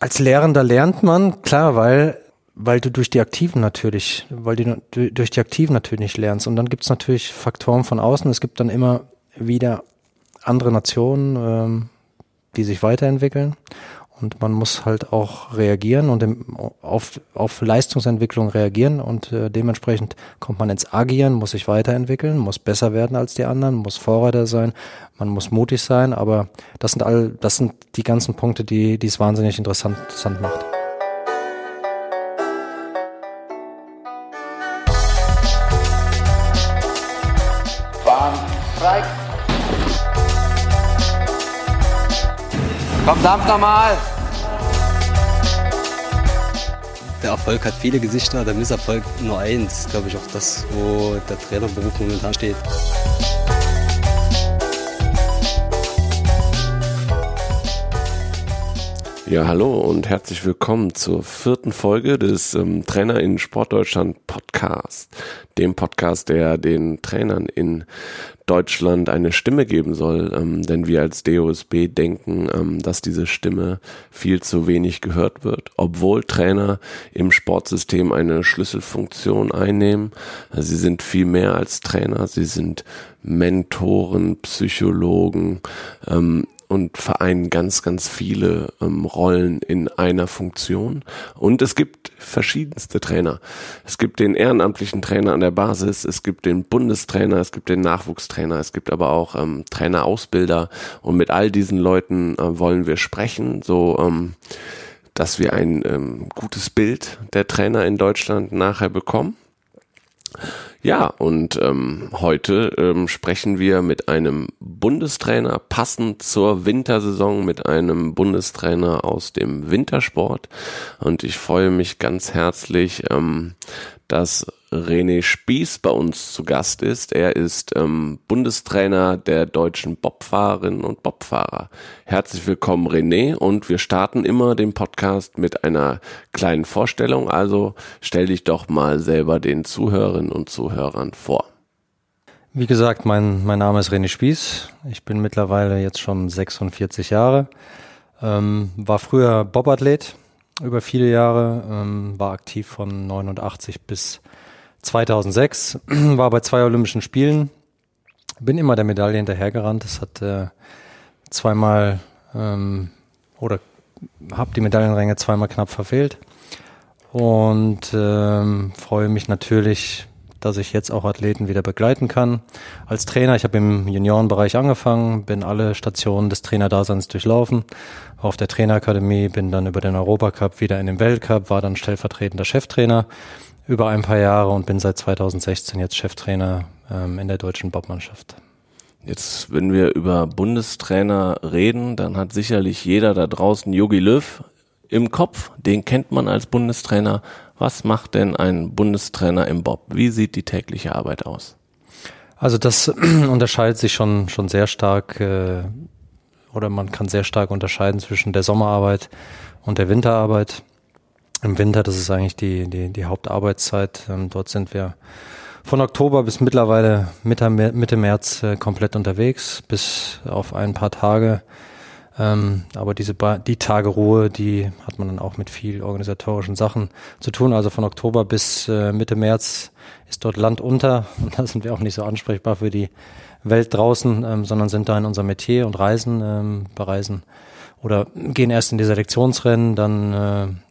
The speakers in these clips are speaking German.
Als Lehrender lernt man, klar, weil weil du durch die Aktiven natürlich, weil du durch die Aktiven natürlich nicht lernst. Und dann gibt es natürlich Faktoren von außen. Es gibt dann immer wieder andere Nationen, ähm, die sich weiterentwickeln. Und man muss halt auch reagieren und im, auf, auf Leistungsentwicklung reagieren und äh, dementsprechend kommt man ins Agieren, muss sich weiterentwickeln, muss besser werden als die anderen, muss Vorreiter sein, man muss mutig sein, aber das sind all, das sind die ganzen Punkte, die, die es wahnsinnig interessant, interessant macht. Bahn frei. Komm, dampf nochmal. Der Erfolg hat viele Gesichter, der Misserfolg nur eins. Glaube ich auch das, wo der Trainerberuf momentan steht. Ja, hallo und herzlich willkommen zur vierten Folge des ähm, Trainer in Sportdeutschland Podcast. Dem Podcast, der den Trainern in Deutschland eine Stimme geben soll. Ähm, denn wir als DOSB denken, ähm, dass diese Stimme viel zu wenig gehört wird. Obwohl Trainer im Sportsystem eine Schlüsselfunktion einnehmen. Sie sind viel mehr als Trainer. Sie sind Mentoren, Psychologen, ähm, und vereinen ganz, ganz viele ähm, Rollen in einer Funktion. Und es gibt verschiedenste Trainer. Es gibt den ehrenamtlichen Trainer an der Basis, es gibt den Bundestrainer, es gibt den Nachwuchstrainer, es gibt aber auch ähm, Trainerausbilder. Und mit all diesen Leuten äh, wollen wir sprechen, so ähm, dass wir ein ähm, gutes Bild der Trainer in Deutschland nachher bekommen. Ja, und ähm, heute ähm, sprechen wir mit einem Bundestrainer, passend zur Wintersaison, mit einem Bundestrainer aus dem Wintersport. Und ich freue mich ganz herzlich, ähm, dass René Spieß bei uns zu Gast ist. Er ist ähm, Bundestrainer der deutschen Bobfahrerinnen und Bobfahrer. Herzlich willkommen, René. Und wir starten immer den Podcast mit einer kleinen Vorstellung. Also stell dich doch mal selber den Zuhörerinnen und Zuhörern vor. Wie gesagt, mein, mein Name ist René Spieß. Ich bin mittlerweile jetzt schon 46 Jahre. Ähm, war früher Bobathlet über viele Jahre, ähm, war aktiv von 89 bis 2006, war bei zwei Olympischen Spielen, bin immer der Medaille hinterhergerannt. Das hat äh, zweimal ähm, oder habe die Medaillenränge zweimal knapp verfehlt und ähm, freue mich natürlich, dass ich jetzt auch Athleten wieder begleiten kann. Als Trainer, ich habe im Juniorenbereich angefangen, bin alle Stationen des Trainerdaseins durchlaufen, auf der Trainerakademie, bin dann über den Europacup wieder in den Weltcup, war dann stellvertretender Cheftrainer über ein paar Jahre und bin seit 2016 jetzt Cheftrainer ähm, in der deutschen Bobmannschaft. Jetzt, wenn wir über Bundestrainer reden, dann hat sicherlich jeder da draußen Yogi Löw im Kopf. Den kennt man als Bundestrainer. Was macht denn ein Bundestrainer im Bob? Wie sieht die tägliche Arbeit aus? Also das unterscheidet sich schon schon sehr stark äh, oder man kann sehr stark unterscheiden zwischen der Sommerarbeit und der Winterarbeit. Im Winter, das ist eigentlich die, die, die Hauptarbeitszeit. Ähm, dort sind wir von Oktober bis mittlerweile Mitte, Mitte März äh, komplett unterwegs, bis auf ein paar Tage. Ähm, aber diese die Tage Ruhe, die hat man dann auch mit viel organisatorischen Sachen zu tun. Also von Oktober bis äh, Mitte März ist dort Land unter da sind wir auch nicht so ansprechbar für die Welt draußen, ähm, sondern sind da in unserem Metier und reisen, bereisen oder gehen erst in die Selektionsrennen, dann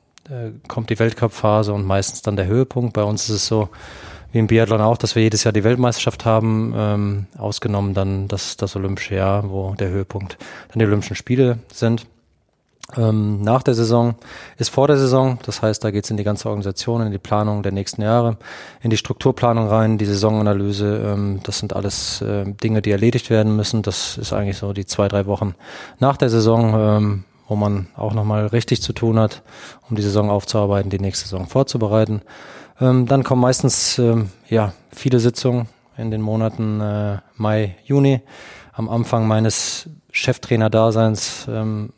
kommt die Weltcup-Phase und meistens dann der Höhepunkt. Bei uns ist es so, wie im Biathlon auch, dass wir jedes Jahr die Weltmeisterschaft haben, ähm, ausgenommen dann das, das Olympische Jahr, wo der Höhepunkt dann die Olympischen Spiele sind. Ähm, nach der Saison ist vor der Saison, das heißt, da geht's in die ganze Organisation, in die Planung der nächsten Jahre, in die Strukturplanung rein, die Saisonanalyse, ähm, das sind alles äh, Dinge, die erledigt werden müssen. Das ist eigentlich so die zwei, drei Wochen nach der Saison, ähm, wo man auch nochmal richtig zu tun hat, um die Saison aufzuarbeiten, die nächste Saison vorzubereiten. Ähm, dann kommen meistens ähm, ja viele Sitzungen in den Monaten äh, Mai, Juni. Am Anfang meines Cheftrainer-Daseins ähm,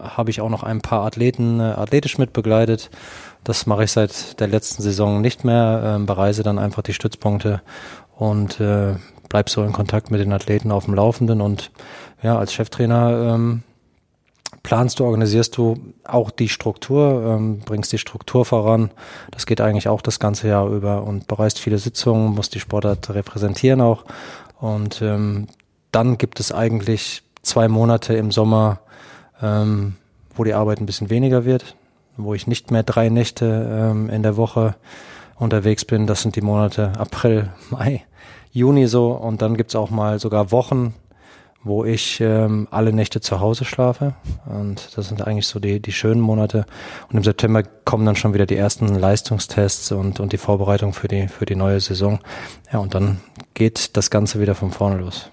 habe ich auch noch ein paar Athleten äh, athletisch mitbegleitet. Das mache ich seit der letzten Saison nicht mehr. Ähm, bereise dann einfach die Stützpunkte und äh, bleib so in Kontakt mit den Athleten auf dem Laufenden. Und ja, als Cheftrainer ähm, planst du, organisierst du auch die Struktur, ähm, bringst die Struktur voran. Das geht eigentlich auch das ganze Jahr über und bereist viele Sitzungen, musst die Sportart repräsentieren auch. Und ähm, dann gibt es eigentlich zwei Monate im Sommer, ähm, wo die Arbeit ein bisschen weniger wird, wo ich nicht mehr drei Nächte ähm, in der Woche unterwegs bin. Das sind die Monate April, Mai, Juni so. Und dann gibt's auch mal sogar Wochen, wo ich ähm, alle Nächte zu Hause schlafe. Und das sind eigentlich so die, die schönen Monate. Und im September kommen dann schon wieder die ersten Leistungstests und, und die Vorbereitung für die, für die neue Saison. Ja, und dann geht das Ganze wieder von vorne los.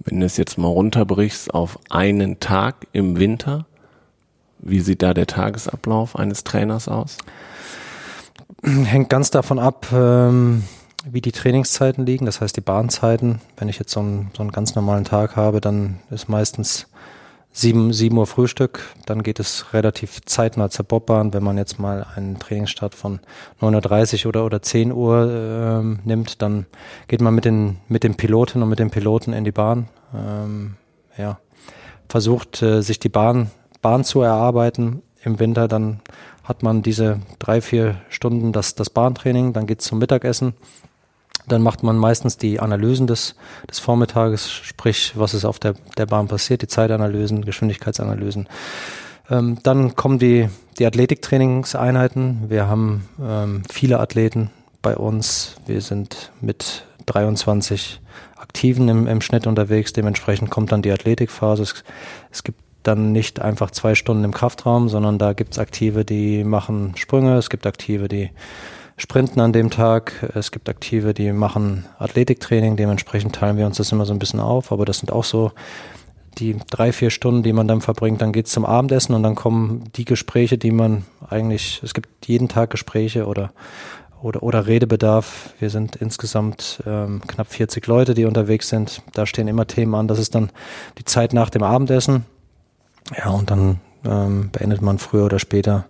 Wenn du es jetzt mal runterbrichst auf einen Tag im Winter, wie sieht da der Tagesablauf eines Trainers aus? Hängt ganz davon ab, ähm, wie die Trainingszeiten liegen, das heißt die Bahnzeiten. Wenn ich jetzt so einen, so einen ganz normalen Tag habe, dann ist meistens sieben, sieben Uhr Frühstück, dann geht es relativ zeitnah zur Bobbahn. Wenn man jetzt mal einen Trainingsstart von 9.30 Uhr oder, oder 10 Uhr ähm, nimmt, dann geht man mit den, mit den Piloten und mit den Piloten in die Bahn. Ähm, ja, versucht äh, sich die Bahn, Bahn zu erarbeiten. Im Winter dann hat man diese drei, vier Stunden das, das Bahntraining, dann geht's zum Mittagessen dann macht man meistens die Analysen des, des Vormittages, sprich, was ist auf der, der Bahn passiert, die Zeitanalysen, Geschwindigkeitsanalysen. Ähm, dann kommen die, die Athletiktrainingseinheiten. Wir haben ähm, viele Athleten bei uns. Wir sind mit 23 Aktiven im, im Schnitt unterwegs. Dementsprechend kommt dann die Athletikphase. Es, es gibt dann nicht einfach zwei Stunden im Kraftraum, sondern da gibt's Aktive, die machen Sprünge. Es gibt Aktive, die sprinten an dem Tag. Es gibt Aktive, die machen Athletiktraining. Dementsprechend teilen wir uns das immer so ein bisschen auf. Aber das sind auch so die drei, vier Stunden, die man dann verbringt. Dann geht's zum Abendessen und dann kommen die Gespräche, die man eigentlich, es gibt jeden Tag Gespräche oder oder, oder Redebedarf. Wir sind insgesamt ähm, knapp 40 Leute, die unterwegs sind. Da stehen immer Themen an. Das ist dann die Zeit nach dem Abendessen. Ja, und dann ähm, beendet man früher oder später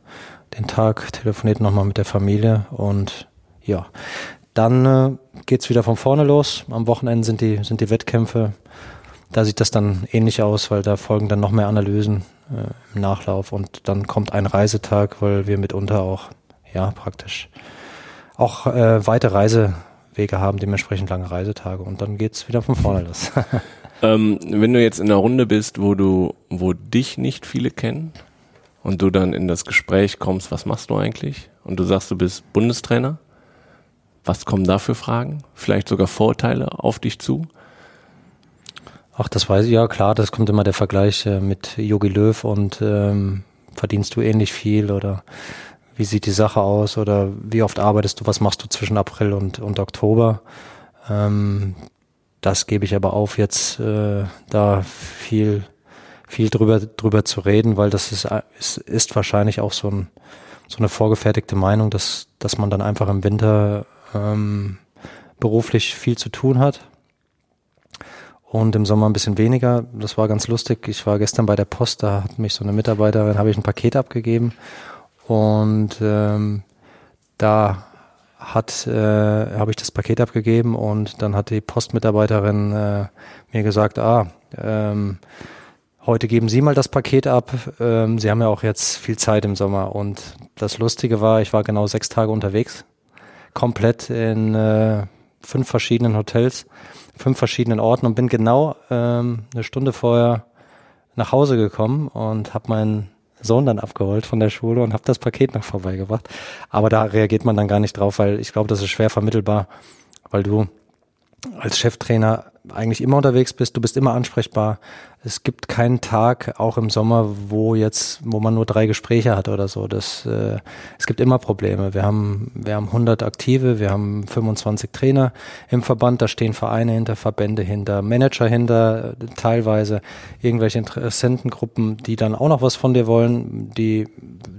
den Tag, telefoniert nochmal mit der Familie und ja, dann äh, geht's wieder von vorne los. Am Wochenende sind die, sind die Wettkämpfe. Da sieht das dann ähnlich aus, weil da folgen dann noch mehr Analysen äh, im Nachlauf und dann kommt ein Reisetag, weil wir mitunter auch, ja, praktisch auch äh, weite Reisewege haben, dementsprechend lange Reisetage und dann geht's wieder von vorne los. ähm, wenn du jetzt in einer Runde bist, wo du, wo dich nicht viele kennen, und du dann in das Gespräch kommst, was machst du eigentlich? Und du sagst, du bist Bundestrainer. Was kommen da für Fragen? Vielleicht sogar Vorteile auf dich zu? Ach, das weiß ich ja, klar, das kommt immer der Vergleich äh, mit Yogi Löw und ähm, verdienst du ähnlich viel oder wie sieht die Sache aus oder wie oft arbeitest du, was machst du zwischen April und, und Oktober? Ähm, das gebe ich aber auf, jetzt äh, da viel viel drüber, drüber zu reden, weil das ist, ist, ist wahrscheinlich auch so, ein, so eine vorgefertigte Meinung, dass, dass man dann einfach im Winter ähm, beruflich viel zu tun hat und im Sommer ein bisschen weniger. Das war ganz lustig. Ich war gestern bei der Post, da hat mich so eine Mitarbeiterin, habe ich ein Paket abgegeben und ähm, da hat äh, habe ich das Paket abgegeben und dann hat die Postmitarbeiterin äh, mir gesagt, ah, ähm, Heute geben Sie mal das Paket ab. Ähm, Sie haben ja auch jetzt viel Zeit im Sommer. Und das Lustige war, ich war genau sechs Tage unterwegs. Komplett in äh, fünf verschiedenen Hotels, fünf verschiedenen Orten und bin genau ähm, eine Stunde vorher nach Hause gekommen und habe meinen Sohn dann abgeholt von der Schule und habe das Paket noch vorbeigebracht. Aber da reagiert man dann gar nicht drauf, weil ich glaube, das ist schwer vermittelbar, weil du als Cheftrainer eigentlich immer unterwegs bist, du bist immer ansprechbar, es gibt keinen Tag, auch im Sommer, wo jetzt, wo man nur drei Gespräche hat oder so. Das, äh, es gibt immer Probleme. Wir haben, wir haben 100 Aktive, wir haben 25 Trainer im Verband, da stehen Vereine hinter, Verbände hinter, Manager hinter, teilweise irgendwelche Interessentengruppen, die dann auch noch was von dir wollen, die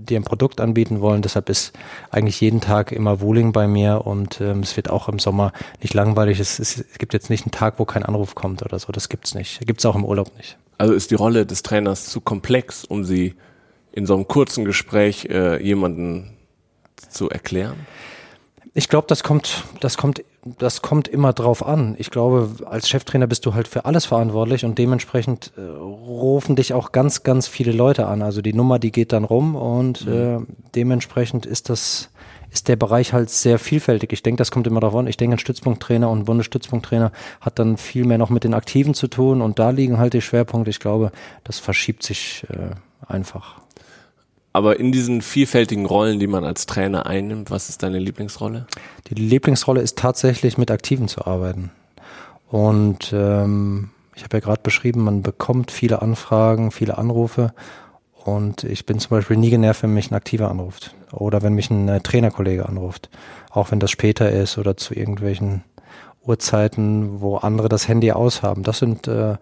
dir ein Produkt anbieten wollen. Deshalb ist eigentlich jeden Tag immer Wuling bei mir und ähm, es wird auch im Sommer nicht langweilig. Es, es, gibt jetzt nicht einen Tag, wo kein Anruf kommt oder so. Das gibt's nicht. Gibt's auch im Urlaub nicht. Also ist die Rolle des Trainers zu komplex, um sie in so einem kurzen Gespräch äh, jemanden zu erklären? Ich glaube, das kommt, das kommt, das kommt immer drauf an. Ich glaube, als Cheftrainer bist du halt für alles verantwortlich und dementsprechend äh, rufen dich auch ganz, ganz viele Leute an. Also die Nummer, die geht dann rum und mhm. äh, dementsprechend ist das, ist der Bereich halt sehr vielfältig. Ich denke, das kommt immer darauf an. Ich denke, ein Stützpunkttrainer und ein Bundesstützpunkttrainer hat dann viel mehr noch mit den Aktiven zu tun und da liegen halt die Schwerpunkte. Ich glaube, das verschiebt sich äh, einfach. Aber in diesen vielfältigen Rollen, die man als Trainer einnimmt, was ist deine Lieblingsrolle? Die Lieblingsrolle ist tatsächlich mit Aktiven zu arbeiten. Und ähm, ich habe ja gerade beschrieben, man bekommt viele Anfragen, viele Anrufe. Und ich bin zum Beispiel nie genervt, wenn mich ein Aktiver anruft. Oder wenn mich ein äh, Trainerkollege anruft. Auch wenn das später ist oder zu irgendwelchen Uhrzeiten, wo andere das Handy aushaben. Das sind äh,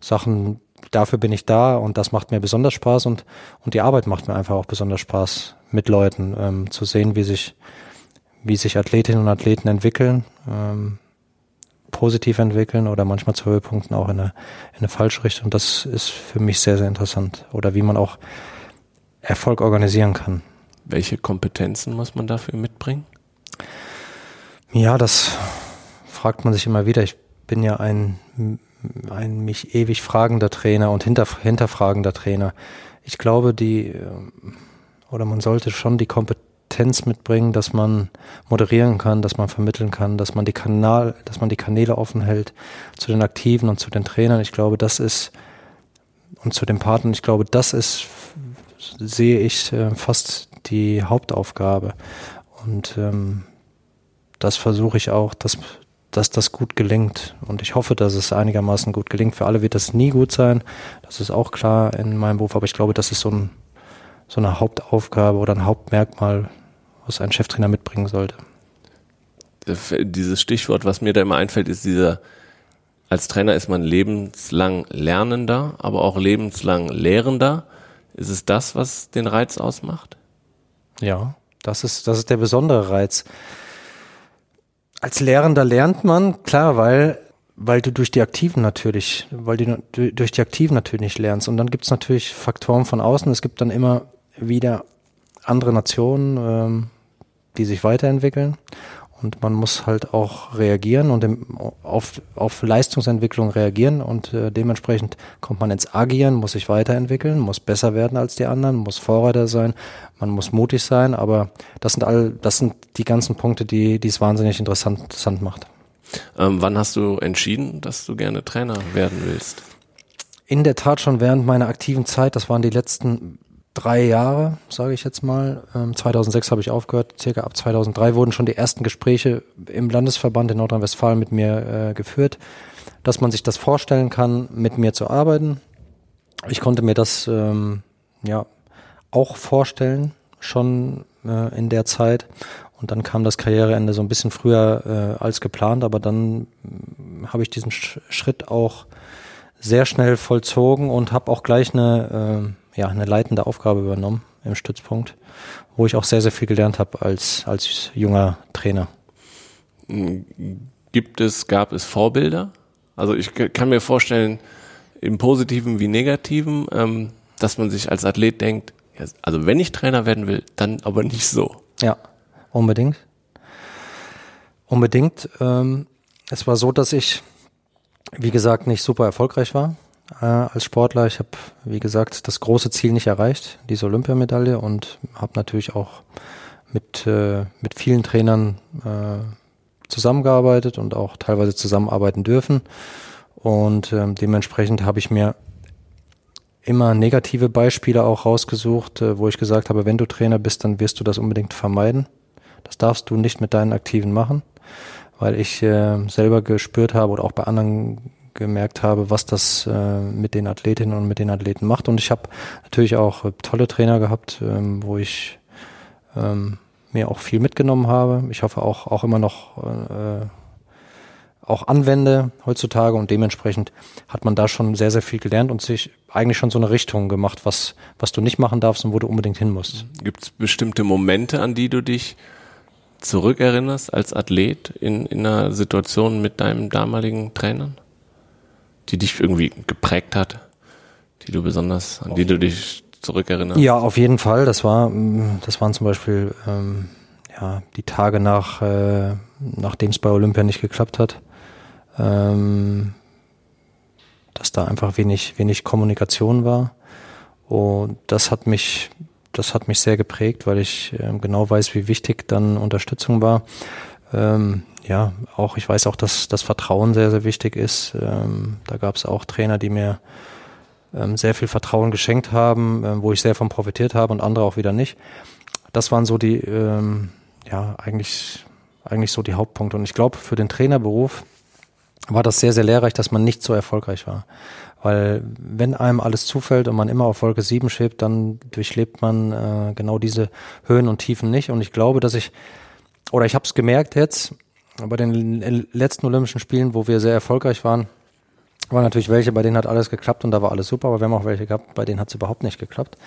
Sachen, dafür bin ich da und das macht mir besonders Spaß und, und die Arbeit macht mir einfach auch besonders Spaß mit Leuten, ähm, zu sehen, wie sich, wie sich Athletinnen und Athleten entwickeln, ähm, positiv entwickeln oder manchmal zu Höhepunkten auch in eine, in eine falsche Richtung. Das ist für mich sehr, sehr interessant. Oder wie man auch Erfolg organisieren kann. Welche Kompetenzen muss man dafür mitbringen? Ja, das fragt man sich immer wieder. Ich bin ja ein ein mich ewig fragender Trainer und hinter, hinterfragender Trainer. Ich glaube, die, äh, oder man sollte schon die Kompetenz mitbringen, dass man moderieren kann, dass man vermitteln kann, dass man die Kanal, dass man die Kanäle offen hält zu den Aktiven und zu den Trainern. Ich glaube, das ist, und zu den Partnern, ich glaube, das ist, sehe ich äh, fast die Hauptaufgabe. Und ähm, das versuche ich auch, das, dass das gut gelingt. Und ich hoffe, dass es einigermaßen gut gelingt. Für alle wird das nie gut sein. Das ist auch klar in meinem Beruf. Aber ich glaube, das ist so, ein, so eine Hauptaufgabe oder ein Hauptmerkmal, was ein Cheftrainer mitbringen sollte. Dieses Stichwort, was mir da immer einfällt, ist dieser, als Trainer ist man lebenslang Lernender, aber auch lebenslang Lehrender. Ist es das, was den Reiz ausmacht? Ja, das ist, das ist der besondere Reiz als Lehrender lernt man, klar, weil weil du durch die Aktiven natürlich, weil du durch die Aktiven natürlich lernst. Und dann gibt es natürlich Faktoren von außen. Es gibt dann immer wieder andere Nationen, ähm, die sich weiterentwickeln. Und man muss halt auch reagieren und im, auf, auf Leistungsentwicklung reagieren und äh, dementsprechend kommt man ins Agieren, muss sich weiterentwickeln, muss besser werden als die anderen, muss Vorreiter sein, man muss mutig sein, aber das sind all, das sind die ganzen Punkte, die, die es wahnsinnig interessant, interessant macht. Ähm, wann hast du entschieden, dass du gerne Trainer werden willst? In der Tat schon während meiner aktiven Zeit, das waren die letzten drei Jahre, sage ich jetzt mal. 2006 ähm, habe ich aufgehört. Circa ab 2003 wurden schon die ersten Gespräche im Landesverband in Nordrhein-Westfalen mit mir äh, geführt, dass man sich das vorstellen kann, mit mir zu arbeiten. Ich konnte mir das ähm, ja auch vorstellen, schon äh, in der Zeit. Und dann kam das Karriereende so ein bisschen früher äh, als geplant, aber dann äh, habe ich diesen Sch Schritt auch sehr schnell vollzogen und habe auch gleich eine äh, ja, eine leitende Aufgabe übernommen im Stützpunkt, wo ich auch sehr, sehr viel gelernt habe als, als junger Trainer. Gibt es, gab es Vorbilder? Also ich kann mir vorstellen, im Positiven wie Negativen, ähm, dass man sich als Athlet denkt, also wenn ich Trainer werden will, dann aber nicht so. Ja, unbedingt. Unbedingt. Ähm, es war so, dass ich, wie gesagt, nicht super erfolgreich war äh, als Sportler. Ich habe, wie gesagt, das große Ziel nicht erreicht, diese Olympiamedaille und habe natürlich auch mit, äh, mit vielen Trainern äh, zusammengearbeitet und auch teilweise zusammenarbeiten dürfen. Und ähm, dementsprechend habe ich mir immer negative Beispiele auch rausgesucht, äh, wo ich gesagt habe, wenn du Trainer bist, dann wirst du das unbedingt vermeiden. Das darfst du nicht mit deinen Aktiven machen, weil ich äh, selber gespürt habe oder auch bei anderen gemerkt habe, was das äh, mit den Athletinnen und mit den Athleten macht. Und ich habe natürlich auch äh, tolle Trainer gehabt, ähm, wo ich ähm, mir auch viel mitgenommen habe. Ich hoffe auch, auch immer noch äh, auch anwende heutzutage und dementsprechend hat man da schon sehr, sehr viel gelernt und sich eigentlich schon so eine Richtung gemacht, was, was du nicht machen darfst und wo du unbedingt hin musst. Gibt es bestimmte Momente, an die du dich zurückerinnerst als Athlet in, in einer Situation mit deinem damaligen Trainern? Die dich irgendwie geprägt hat, die du besonders, an die du dich zurückerinnerst? Ja, auf jeden Fall. Das war, mm, das waren zum Beispiel ähm, ja, die Tage nach, äh, nachdem es bei Olympia nicht geklappt hat, ähm, dass da einfach wenig, wenig Kommunikation war. Und das hat mich, das hat mich sehr geprägt, weil ich äh, genau weiß, wie wichtig dann Unterstützung war. Ähm, ja, auch ich weiß auch, dass das Vertrauen sehr, sehr wichtig ist. Ähm, da gab es auch Trainer, die mir ähm, sehr viel Vertrauen geschenkt haben, äh, wo ich sehr von profitiert habe und andere auch wieder nicht. Das waren so die, ähm, ja, eigentlich, eigentlich so die Hauptpunkte. Und ich glaube, für den Trainerberuf war das sehr, sehr lehrreich, dass man nicht so erfolgreich war. Weil wenn einem alles zufällt und man immer auf Wolke 7 schwebt, dann durchlebt man äh, genau diese Höhen und Tiefen nicht. Und ich glaube, dass ich, oder ich habe es gemerkt jetzt, bei den letzten Olympischen Spielen, wo wir sehr erfolgreich waren, waren natürlich welche, bei denen hat alles geklappt und da war alles super, aber wir haben auch welche gehabt, bei denen hat es überhaupt nicht geklappt.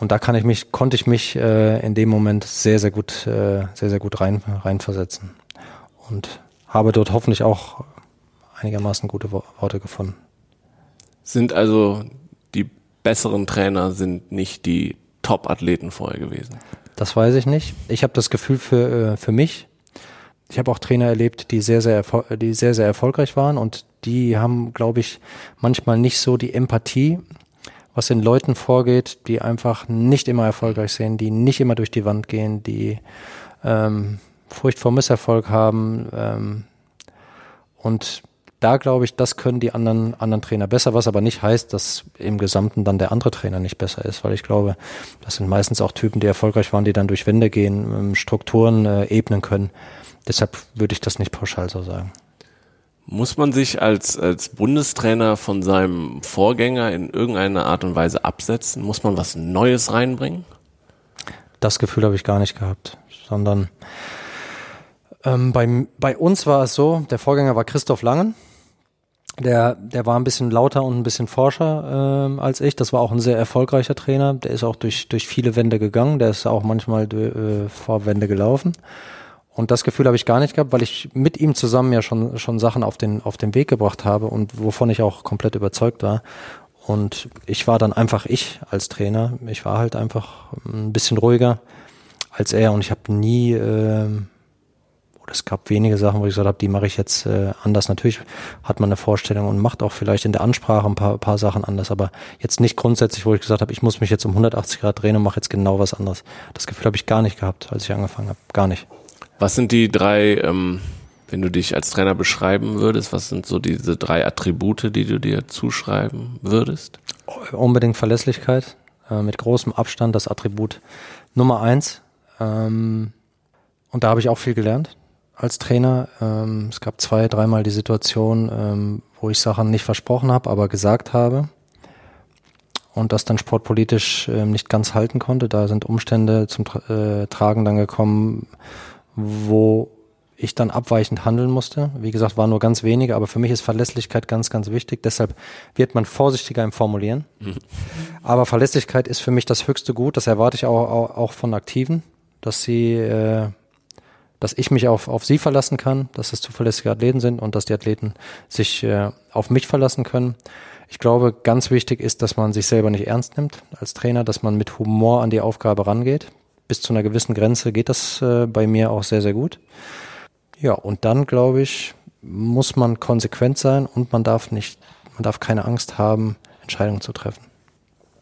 Und da kann ich mich, konnte ich mich äh, in dem Moment sehr, sehr gut, äh, sehr, sehr gut rein, reinversetzen. Und habe dort hoffentlich auch einigermaßen gute Worte gefunden. Sind also die besseren Trainer sind nicht die Top-Athleten vorher gewesen? Das weiß ich nicht. Ich habe das Gefühl für, äh, für mich, ich habe auch Trainer erlebt, die sehr, sehr, die sehr, sehr erfolgreich waren und die haben, glaube ich, manchmal nicht so die Empathie, was in Leuten vorgeht, die einfach nicht immer erfolgreich sind, die nicht immer durch die Wand gehen, die ähm, Furcht vor Misserfolg haben. Ähm, und da glaube ich, das können die anderen, anderen Trainer besser, was aber nicht heißt, dass im Gesamten dann der andere Trainer nicht besser ist, weil ich glaube, das sind meistens auch Typen, die erfolgreich waren, die dann durch Wände gehen, ähm, Strukturen äh, ebnen können. Deshalb würde ich das nicht pauschal so sagen. Muss man sich als, als Bundestrainer von seinem Vorgänger in irgendeiner Art und Weise absetzen? Muss man was Neues reinbringen? Das Gefühl habe ich gar nicht gehabt, sondern ähm, bei, bei uns war es so, der Vorgänger war Christoph Langen. Der, der war ein bisschen lauter und ein bisschen forscher ähm, als ich. Das war auch ein sehr erfolgreicher Trainer. Der ist auch durch, durch viele Wände gegangen. Der ist auch manchmal äh, vor Wände gelaufen. Und das Gefühl habe ich gar nicht gehabt, weil ich mit ihm zusammen ja schon, schon Sachen auf den, auf den Weg gebracht habe und wovon ich auch komplett überzeugt war. Und ich war dann einfach ich als Trainer. Ich war halt einfach ein bisschen ruhiger als er und ich habe nie, äh, oder es gab wenige Sachen, wo ich gesagt habe, die mache ich jetzt äh, anders. Natürlich hat man eine Vorstellung und macht auch vielleicht in der Ansprache ein paar, paar Sachen anders, aber jetzt nicht grundsätzlich, wo ich gesagt habe, ich muss mich jetzt um 180 Grad drehen und mache jetzt genau was anderes. Das Gefühl habe ich gar nicht gehabt, als ich angefangen habe. Gar nicht. Was sind die drei, ähm, wenn du dich als Trainer beschreiben würdest, was sind so diese drei Attribute, die du dir zuschreiben würdest? Unbedingt Verlässlichkeit, äh, mit großem Abstand das Attribut Nummer eins. Ähm, und da habe ich auch viel gelernt als Trainer. Ähm, es gab zwei, dreimal die Situation, ähm, wo ich Sachen nicht versprochen habe, aber gesagt habe und das dann sportpolitisch äh, nicht ganz halten konnte. Da sind Umstände zum äh, Tragen dann gekommen, wo ich dann abweichend handeln musste. Wie gesagt, war nur ganz wenige, aber für mich ist Verlässlichkeit ganz, ganz wichtig. Deshalb wird man vorsichtiger im Formulieren. Mhm. Aber Verlässlichkeit ist für mich das höchste Gut. Das erwarte ich auch, auch, auch von Aktiven, dass sie, äh, dass ich mich auf, auf sie verlassen kann, dass es zuverlässige Athleten sind und dass die Athleten sich äh, auf mich verlassen können. Ich glaube, ganz wichtig ist, dass man sich selber nicht ernst nimmt als Trainer, dass man mit Humor an die Aufgabe rangeht bis zu einer gewissen Grenze geht das äh, bei mir auch sehr, sehr gut. Ja, und dann glaube ich, muss man konsequent sein und man darf nicht, man darf keine Angst haben, Entscheidungen zu treffen.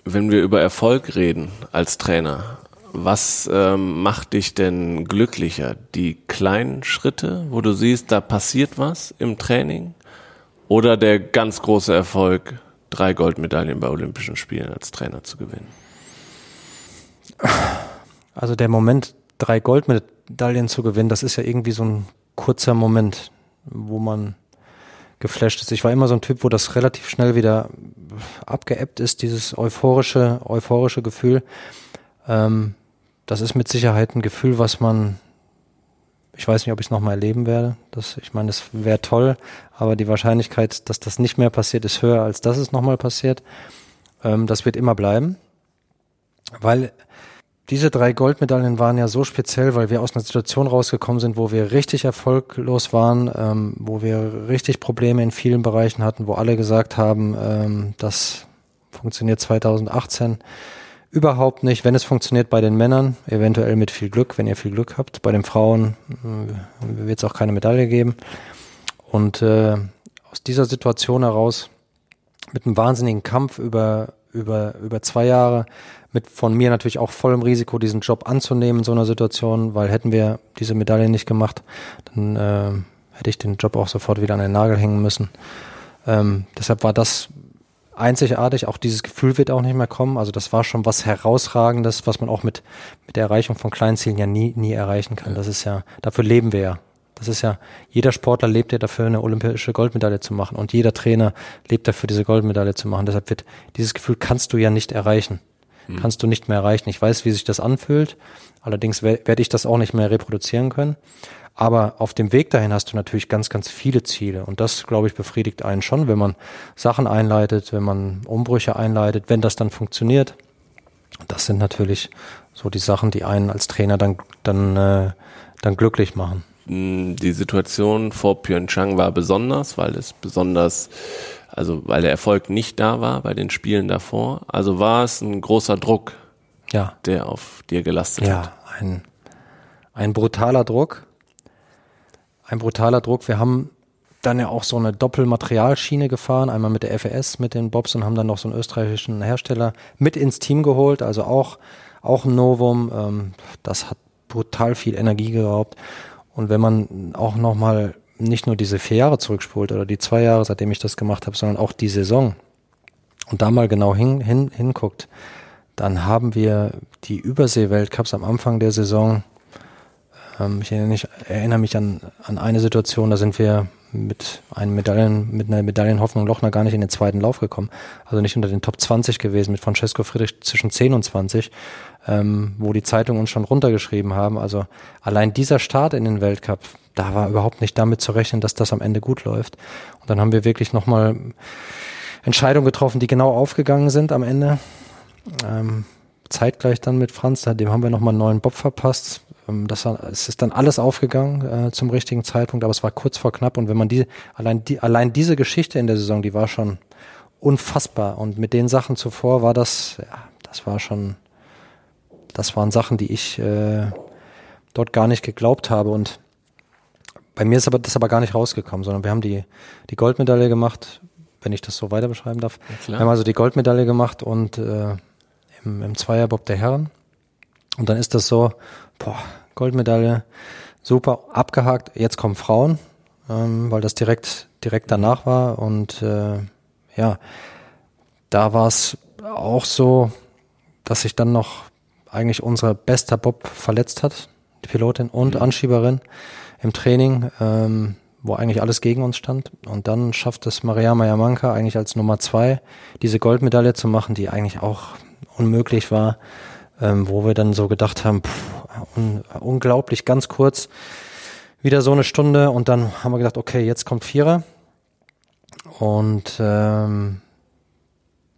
Wenn wir über Erfolg reden als Trainer, was ähm, macht dich denn glücklicher? Die kleinen Schritte, wo du siehst, da passiert was im Training? Oder der ganz große Erfolg, drei Goldmedaillen bei Olympischen Spielen als Trainer zu gewinnen? Also der Moment, drei Goldmedaillen zu gewinnen, das ist ja irgendwie so ein kurzer Moment, wo man geflasht ist. Ich war immer so ein Typ, wo das relativ schnell wieder abgeebbt ist, dieses euphorische, euphorische Gefühl. Ähm, das ist mit Sicherheit ein Gefühl, was man, ich weiß nicht, ob ich es nochmal erleben werde. Das, ich meine, es wäre toll, aber die Wahrscheinlichkeit, dass das nicht mehr passiert, ist höher, als dass es nochmal passiert. Ähm, das wird immer bleiben, weil diese drei Goldmedaillen waren ja so speziell, weil wir aus einer Situation rausgekommen sind, wo wir richtig erfolglos waren, ähm, wo wir richtig Probleme in vielen Bereichen hatten, wo alle gesagt haben, ähm, das funktioniert 2018 Überhaupt nicht. Wenn es funktioniert bei den Männern, eventuell mit viel Glück, wenn ihr viel Glück habt. Bei den Frauen äh, wird es auch keine Medaille geben. Und äh, aus dieser Situation heraus, mit einem wahnsinnigen Kampf über, über, über zwei Jahre, mit von mir natürlich auch vollem Risiko, diesen Job anzunehmen in so einer Situation, weil hätten wir diese Medaille nicht gemacht, dann äh, hätte ich den Job auch sofort wieder an den Nagel hängen müssen. Ähm, deshalb war das einzigartig. Auch dieses Gefühl wird auch nicht mehr kommen. Also das war schon was herausragendes, was man auch mit, mit der Erreichung von kleinen Zielen ja nie, nie erreichen kann. Das ist ja, dafür leben wir ja. Das ist ja, jeder Sportler lebt ja dafür, eine olympische Goldmedaille zu machen und jeder Trainer lebt dafür, diese Goldmedaille zu machen. Deshalb wird dieses Gefühl kannst du ja nicht erreichen. Mhm. Kannst du nicht mehr erreichen. Ich weiß, wie sich das anfühlt. Allerdings werde ich das auch nicht mehr reproduzieren können. Aber auf dem Weg dahin hast du natürlich ganz, ganz viele Ziele. Und das, glaube ich, befriedigt einen schon, wenn man Sachen einleitet, wenn man Umbrüche einleitet, wenn das dann funktioniert. Das sind natürlich so die Sachen, die einen als Trainer dann, dann, äh, dann glücklich machen. Die Situation vor Pyeongchang war besonders, weil es besonders, also weil der Erfolg nicht da war bei den Spielen davor. Also war es ein großer Druck, ja. der auf dir gelastet ja, hat. Ja, ein, ein brutaler Druck ein brutaler Druck. Wir haben dann ja auch so eine Doppelmaterialschiene gefahren, einmal mit der FES, mit den Bobs und haben dann noch so einen österreichischen Hersteller mit ins Team geholt, also auch, auch ein Novum. Ähm, das hat brutal viel Energie geraubt. Und wenn man auch nochmal nicht nur diese vier Jahre zurückspult oder die zwei Jahre, seitdem ich das gemacht habe, sondern auch die Saison und da mal genau hin, hin, hinguckt, dann haben wir die Übersee-Weltcups am Anfang der Saison ähm, ich erinnere mich, erinnere mich an, an eine Situation, da sind wir mit einem Medaillen, mit einer Medaillenhoffnung Lochner gar nicht in den zweiten Lauf gekommen. Also nicht unter den Top 20 gewesen, mit Francesco Friedrich zwischen 10 und 20, ähm, wo die Zeitungen uns schon runtergeschrieben haben. Also allein dieser Start in den Weltcup, da war überhaupt nicht damit zu rechnen, dass das am Ende gut läuft. Und dann haben wir wirklich nochmal Entscheidungen getroffen, die genau aufgegangen sind am Ende. Ähm, zeitgleich dann mit Franz, dem haben wir nochmal einen neuen Bob verpasst. Ähm, das es ist dann alles aufgegangen äh, zum richtigen Zeitpunkt, aber es war kurz vor knapp. Und wenn man die, allein die, allein diese Geschichte in der Saison, die war schon unfassbar. Und mit den Sachen zuvor war das, ja, das war schon, das waren Sachen, die ich äh, dort gar nicht geglaubt habe. Und bei mir ist aber das aber gar nicht rausgekommen, sondern wir haben die, die Goldmedaille gemacht, wenn ich das so weiter beschreiben darf. Ja, wir haben also die Goldmedaille gemacht und äh, im, im Zweierbob der Herren. Und dann ist das so, boah, Goldmedaille, super, abgehakt. Jetzt kommen Frauen, ähm, weil das direkt, direkt danach war. Und äh, ja, da war es auch so, dass sich dann noch eigentlich unsere bester Bob verletzt hat, die Pilotin und mhm. Anschieberin im Training, ähm, wo eigentlich alles gegen uns stand. Und dann schafft es Maria Mayamanka eigentlich als Nummer zwei, diese Goldmedaille zu machen, die eigentlich auch unmöglich war ähm, wo wir dann so gedacht haben, pff, un unglaublich, ganz kurz, wieder so eine Stunde und dann haben wir gedacht, okay, jetzt kommt Vierer. Und ähm,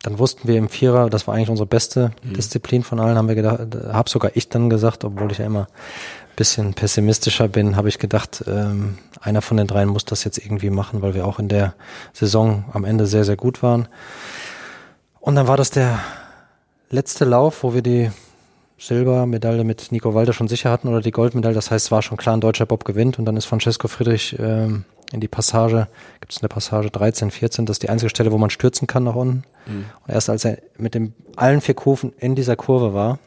dann wussten wir im Vierer, das war eigentlich unsere beste mhm. Disziplin von allen, haben wir gedacht, habe sogar ich dann gesagt, obwohl ich ja immer ein bisschen pessimistischer bin, habe ich gedacht, ähm, einer von den dreien muss das jetzt irgendwie machen, weil wir auch in der Saison am Ende sehr, sehr gut waren. Und dann war das der letzte Lauf, wo wir die Silbermedaille mit Nico Walder schon sicher hatten oder die Goldmedaille. Das heißt, es war schon klar, ein deutscher Bob gewinnt und dann ist Francesco Friedrich ähm, in die Passage, gibt es eine Passage 13, 14, das ist die einzige Stelle, wo man stürzen kann nach unten. Mhm. Und erst als er mit dem allen vier Kurven in dieser Kurve war,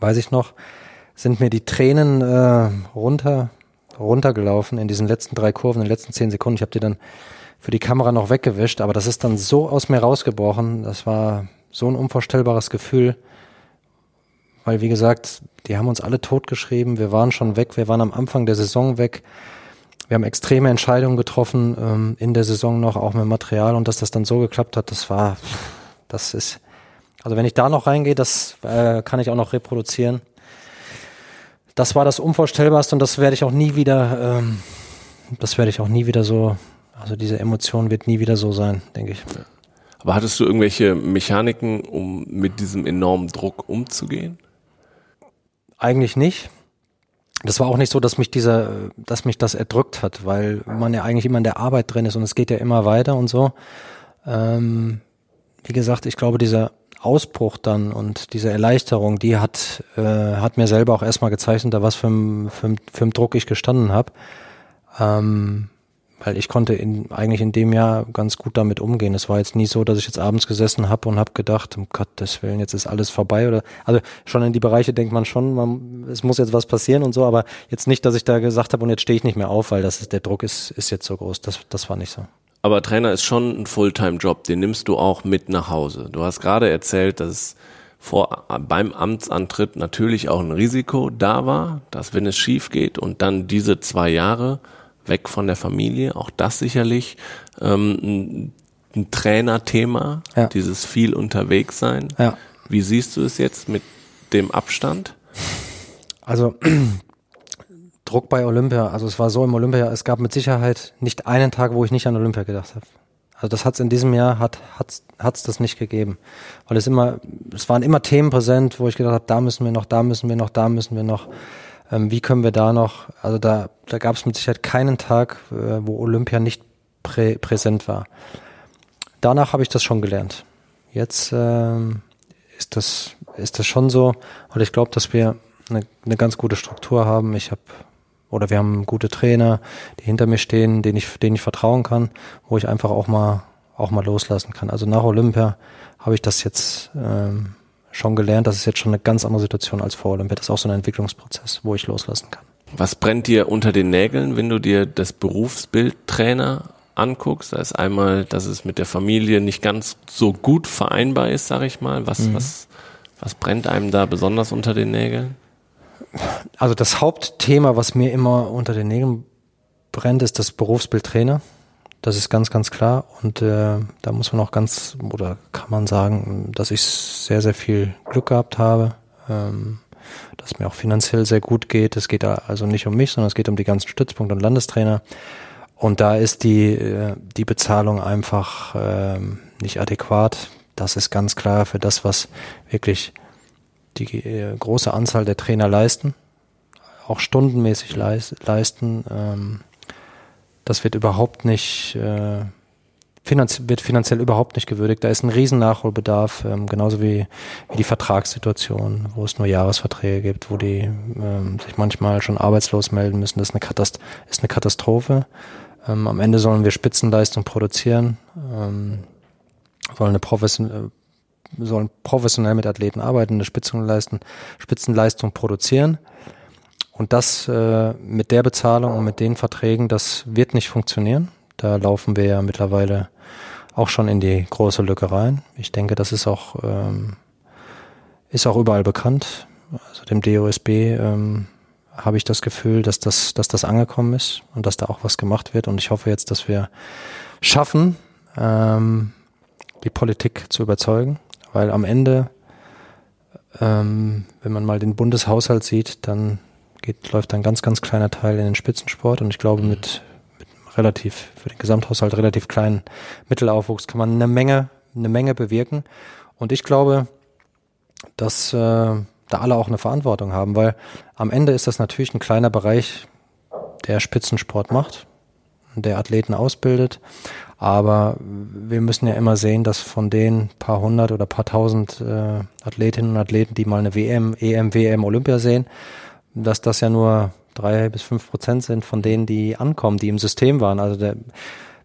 weiß ich noch, sind mir die Tränen äh, runter runtergelaufen in diesen letzten drei Kurven, in den letzten zehn Sekunden. Ich habe die dann für die Kamera noch weggewischt, aber das ist dann so aus mir rausgebrochen. Das war so ein unvorstellbares Gefühl weil wie gesagt, die haben uns alle totgeschrieben. Wir waren schon weg, wir waren am Anfang der Saison weg. Wir haben extreme Entscheidungen getroffen ähm, in der Saison noch, auch mit Material und dass das dann so geklappt hat, das war, das ist, also wenn ich da noch reingehe, das äh, kann ich auch noch reproduzieren. Das war das Unvorstellbarste und das werde ich auch nie wieder, ähm, das werde ich auch nie wieder so, also diese Emotion wird nie wieder so sein, denke ich. Aber hattest du irgendwelche Mechaniken, um mit diesem enormen Druck umzugehen? Eigentlich nicht. Das war auch nicht so, dass mich dieser, dass mich das erdrückt hat, weil man ja eigentlich immer in der Arbeit drin ist und es geht ja immer weiter und so. Ähm, wie gesagt, ich glaube, dieser Ausbruch dann und diese Erleichterung, die hat, äh, hat mir selber auch erstmal gezeigt, unter was für für, für Druck ich gestanden habe. Ähm, weil ich konnte in, eigentlich in dem Jahr ganz gut damit umgehen. Es war jetzt nie so, dass ich jetzt abends gesessen habe und habe gedacht, um Gottes Willen, jetzt ist alles vorbei oder also schon in die Bereiche denkt man schon, man, es muss jetzt was passieren und so, aber jetzt nicht, dass ich da gesagt habe und jetzt stehe ich nicht mehr auf, weil das ist, der Druck ist, ist jetzt so groß. Das, das war nicht so. Aber Trainer ist schon ein Fulltime-Job, den nimmst du auch mit nach Hause. Du hast gerade erzählt, dass vor, beim Amtsantritt natürlich auch ein Risiko da war, dass wenn es schief geht und dann diese zwei Jahre weg von der Familie, auch das sicherlich ähm, ein, ein Trainerthema, ja. dieses viel unterwegs sein. Ja. Wie siehst du es jetzt mit dem Abstand? Also Druck bei Olympia. Also es war so im Olympia, es gab mit Sicherheit nicht einen Tag, wo ich nicht an Olympia gedacht habe. Also das hat es in diesem Jahr hat hat's, hat's das nicht gegeben, weil es immer es waren immer Themen präsent, wo ich gedacht habe, da müssen wir noch, da müssen wir noch, da müssen wir noch. Ähm, wie können wir da noch? Also da da gab es mit Sicherheit keinen Tag, äh, wo Olympia nicht prä, präsent war. Danach habe ich das schon gelernt. Jetzt ähm, ist das ist das schon so und ich glaube, dass wir eine, eine ganz gute Struktur haben. Ich habe oder wir haben gute Trainer, die hinter mir stehen, denen ich, denen ich vertrauen kann, wo ich einfach auch mal, auch mal loslassen kann. Also nach Olympia habe ich das jetzt ähm, schon gelernt. Das ist jetzt schon eine ganz andere Situation als vor Olympia. Das ist auch so ein Entwicklungsprozess, wo ich loslassen kann. Was brennt dir unter den Nägeln, wenn du dir das Berufsbild Trainer anguckst? Da ist einmal, dass es mit der Familie nicht ganz so gut vereinbar ist, sag ich mal. Was, mhm. was, was brennt einem da besonders unter den Nägeln? also das Hauptthema, was mir immer unter den Nägeln brennt, ist das Berufsbild Trainer. Das ist ganz, ganz klar. Und äh, da muss man auch ganz, oder kann man sagen, dass ich sehr, sehr viel Glück gehabt habe. Ähm, dass mir auch finanziell sehr gut geht. Es geht also nicht um mich, sondern es geht um die ganzen Stützpunkte und Landestrainer. Und da ist die, äh, die Bezahlung einfach ähm, nicht adäquat. Das ist ganz klar für das, was wirklich die äh, große Anzahl der Trainer leisten, auch stundenmäßig leis leisten. Ähm, das wird überhaupt nicht, äh, finanz wird finanziell überhaupt nicht gewürdigt. Da ist ein riesen Nachholbedarf, ähm, genauso wie, wie die Vertragssituation, wo es nur Jahresverträge gibt, wo die ähm, sich manchmal schon arbeitslos melden müssen. Das ist eine, Katast ist eine Katastrophe. Ähm, am Ende sollen wir Spitzenleistung produzieren, ähm, sollen eine professionelle sollen professionell mit Athleten arbeiten, eine Spitzenleistung, Spitzenleistung produzieren. Und das äh, mit der Bezahlung und mit den Verträgen, das wird nicht funktionieren. Da laufen wir ja mittlerweile auch schon in die große Lücke rein. Ich denke, das ist auch, ähm, ist auch überall bekannt. Also dem DOSB ähm, habe ich das Gefühl, dass das, dass das angekommen ist und dass da auch was gemacht wird. Und ich hoffe jetzt, dass wir schaffen, ähm, die Politik zu überzeugen, weil am Ende, ähm, wenn man mal den Bundeshaushalt sieht, dann geht, läuft ein ganz, ganz kleiner Teil in den Spitzensport und ich glaube mhm. mit, mit relativ, für den Gesamthaushalt relativ kleinen Mittelaufwuchs kann man eine Menge, eine Menge bewirken und ich glaube, dass äh, da alle auch eine Verantwortung haben, weil am Ende ist das natürlich ein kleiner Bereich, der Spitzensport macht, der Athleten ausbildet. Aber wir müssen ja immer sehen, dass von den paar hundert oder paar tausend äh, Athletinnen und Athleten, die mal eine WM, EM, WM, Olympia sehen, dass das ja nur drei bis fünf Prozent sind von denen, die ankommen, die im System waren. Also der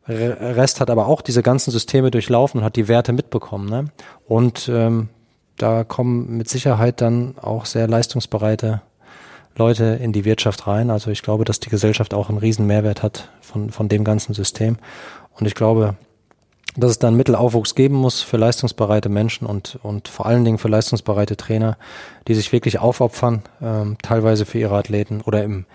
Rest hat aber auch diese ganzen Systeme durchlaufen und hat die Werte mitbekommen. Ne? Und ähm, da kommen mit Sicherheit dann auch sehr leistungsbereite Leute in die Wirtschaft rein. Also ich glaube, dass die Gesellschaft auch einen riesen Mehrwert hat von, von dem ganzen System. Und ich glaube, dass es dann Mittelaufwuchs geben muss für leistungsbereite Menschen und, und vor allen Dingen für leistungsbereite Trainer, die sich wirklich aufopfern, ähm, teilweise für ihre Athleten oder im,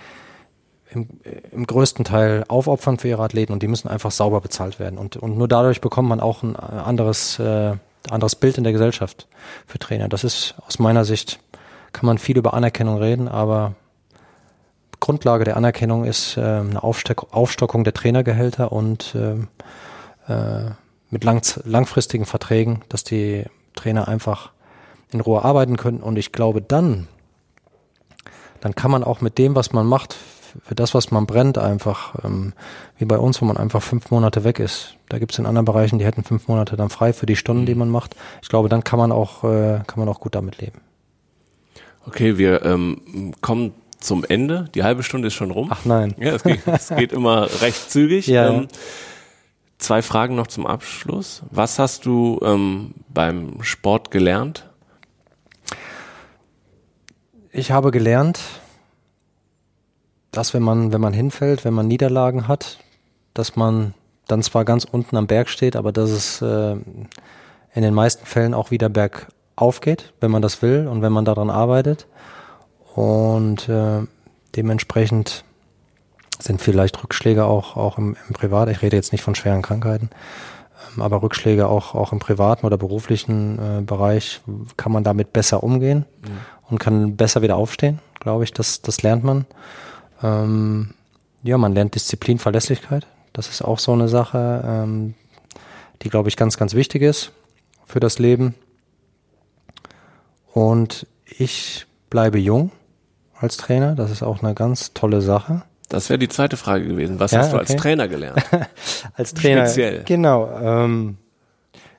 im, im größten Teil aufopfern für ihre Athleten und die müssen einfach sauber bezahlt werden. Und, und nur dadurch bekommt man auch ein anderes, äh, anderes Bild in der Gesellschaft für Trainer. Das ist aus meiner Sicht, kann man viel über Anerkennung reden, aber Grundlage der Anerkennung ist äh, eine Aufstock Aufstockung der Trainergehälter und äh, äh, mit lang langfristigen Verträgen, dass die Trainer einfach in Ruhe arbeiten können. Und ich glaube, dann, dann kann man auch mit dem, was man macht, für das, was man brennt, einfach, ähm, wie bei uns, wo man einfach fünf Monate weg ist. Da gibt es in anderen Bereichen, die hätten fünf Monate dann frei für die Stunden, die man macht. Ich glaube, dann kann man auch, äh, kann man auch gut damit leben. Okay, wir ähm, kommen zum Ende. Die halbe Stunde ist schon rum. Ach nein. Ja, es geht, es geht immer recht zügig. Ja. Ähm, zwei Fragen noch zum Abschluss. Was hast du ähm, beim Sport gelernt? Ich habe gelernt, dass wenn man, wenn man hinfällt, wenn man Niederlagen hat, dass man dann zwar ganz unten am Berg steht, aber dass es äh, in den meisten Fällen auch wieder bergauf geht, wenn man das will und wenn man daran arbeitet. Und äh, dementsprechend sind vielleicht Rückschläge auch, auch im, im Privat. Ich rede jetzt nicht von schweren Krankheiten, ähm, aber Rückschläge auch, auch im privaten oder beruflichen äh, Bereich kann man damit besser umgehen und kann besser wieder aufstehen, glaube ich. Das, das lernt man. Ähm, ja, man lernt Disziplin, Verlässlichkeit. Das ist auch so eine Sache, ähm, die, glaube ich, ganz, ganz wichtig ist für das Leben. Und ich bleibe jung als Trainer. Das ist auch eine ganz tolle Sache. Das wäre die zweite Frage gewesen. Was Ja, hast du als okay. Trainer gelernt? als Trainer. Speziell. Genau. Ähm,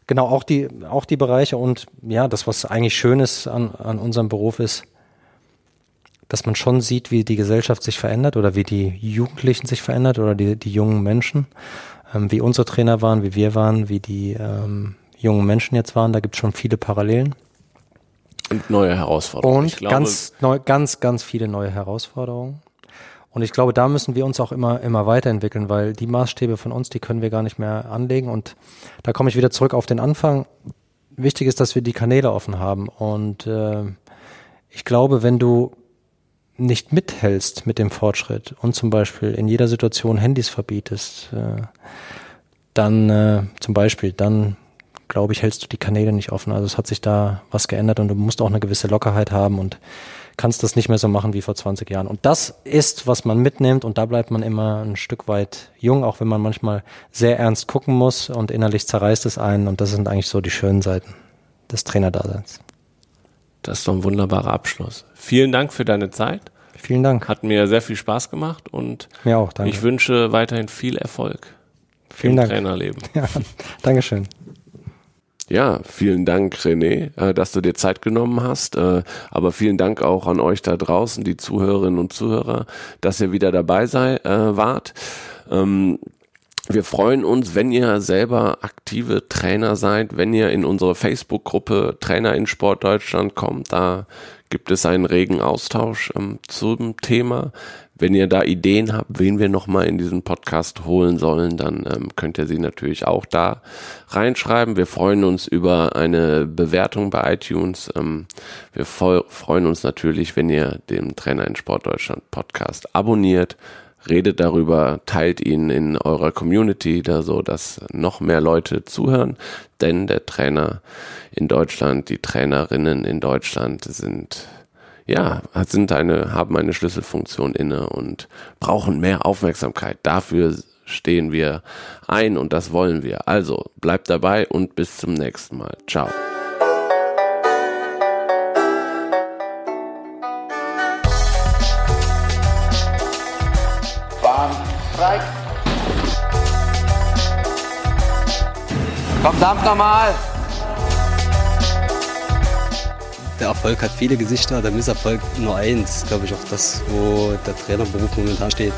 genau, auch die, auch die Bereiche und ja, das, was eigentlich schön ist an, an unserem Beruf ist, dass man schon sieht, wie die Gesellschaft sich verändert oder wie die Jugendlichen sich verändert oder die, die jungen Menschen, ähm, wie unsere Trainer waren, wie wir waren, wie die ähm, jungen Menschen jetzt waren. Da gibt es schon viele Parallelen Und neue Herausforderungen. und glaube, ganz, neu, ganz, ganz viele neue Herausforderungen. Und ich glaube, da müssen wir uns auch immer, immer weiterentwickeln, weil die Maßstäbe von uns, die können wir gar nicht mehr anlegen. Und da komme ich wieder zurück auf den Anfang. Wichtig ist, dass wir die Kanäle offen haben. Und äh, ich glaube, wenn du nicht mithältst mit dem Fortschritt und zum Beispiel in jeder Situation Handys verbietest, äh, dann äh, zum Beispiel, dann glaube ich, hältst du die Kanäle nicht offen. Also es hat sich da was geändert und du musst auch eine gewisse Lockerheit haben und kannst das nicht mehr so machen wie vor 20 Jahren. Und das ist, was man mitnimmt und da bleibt man immer ein Stück weit jung, auch wenn man manchmal sehr ernst gucken muss und innerlich zerreißt es einen und das sind eigentlich so die schönen Seiten des Trainerdaseins. das ist doch ein wunderbarer Abschluss. Vielen Dank für deine Zeit. Vielen Dank. Hat mir sehr viel Spaß gemacht und Mir auch, danke. ich wünsche weiterhin viel Erfolg Vielen im Dank. Trainerleben. Ja, Dankeschön. Ja, vielen Dank, René, äh, dass du dir Zeit genommen hast. äh, Aber vielen Dank auch an euch da draußen, die Zuhörerinnen und Zuhörer, dass ihr wieder dabei sei, äh, wart. Ähm, Wir freuen uns, wenn ihr selber aktive Trainer seid, wenn ihr in unsere Facebook-Gruppe Trainer in Sport Deutschland kommt. Da gibt es einen regen Austausch ähm, zum Thema. Wenn ihr da Ideen habt, wen wir nochmal in diesen Podcast holen sollen, dann ähm, könnt ihr sie natürlich auch da reinschreiben. Wir freuen uns über eine Bewertung bei iTunes. Ähm, wir freuen uns natürlich, wenn ihr den Trainer in Sport Deutschland Podcast abonniert redet darüber, teilt ihn in eurer Community, da so, dass noch mehr Leute zuhören, denn der Trainer in Deutschland, die Trainerinnen in Deutschland sind ja, sind eine, haben eine Schlüsselfunktion inne und brauchen mehr Aufmerksamkeit. Dafür stehen wir ein und das wollen wir. Also bleibt dabei und bis zum nächsten Mal. Ciao. Bahnstreik. Verdammt nochmal! Der Erfolg hat viele Gesichter, der Misserfolg nur eins. Glaube ich auch das, wo der Trainerberuf momentan steht.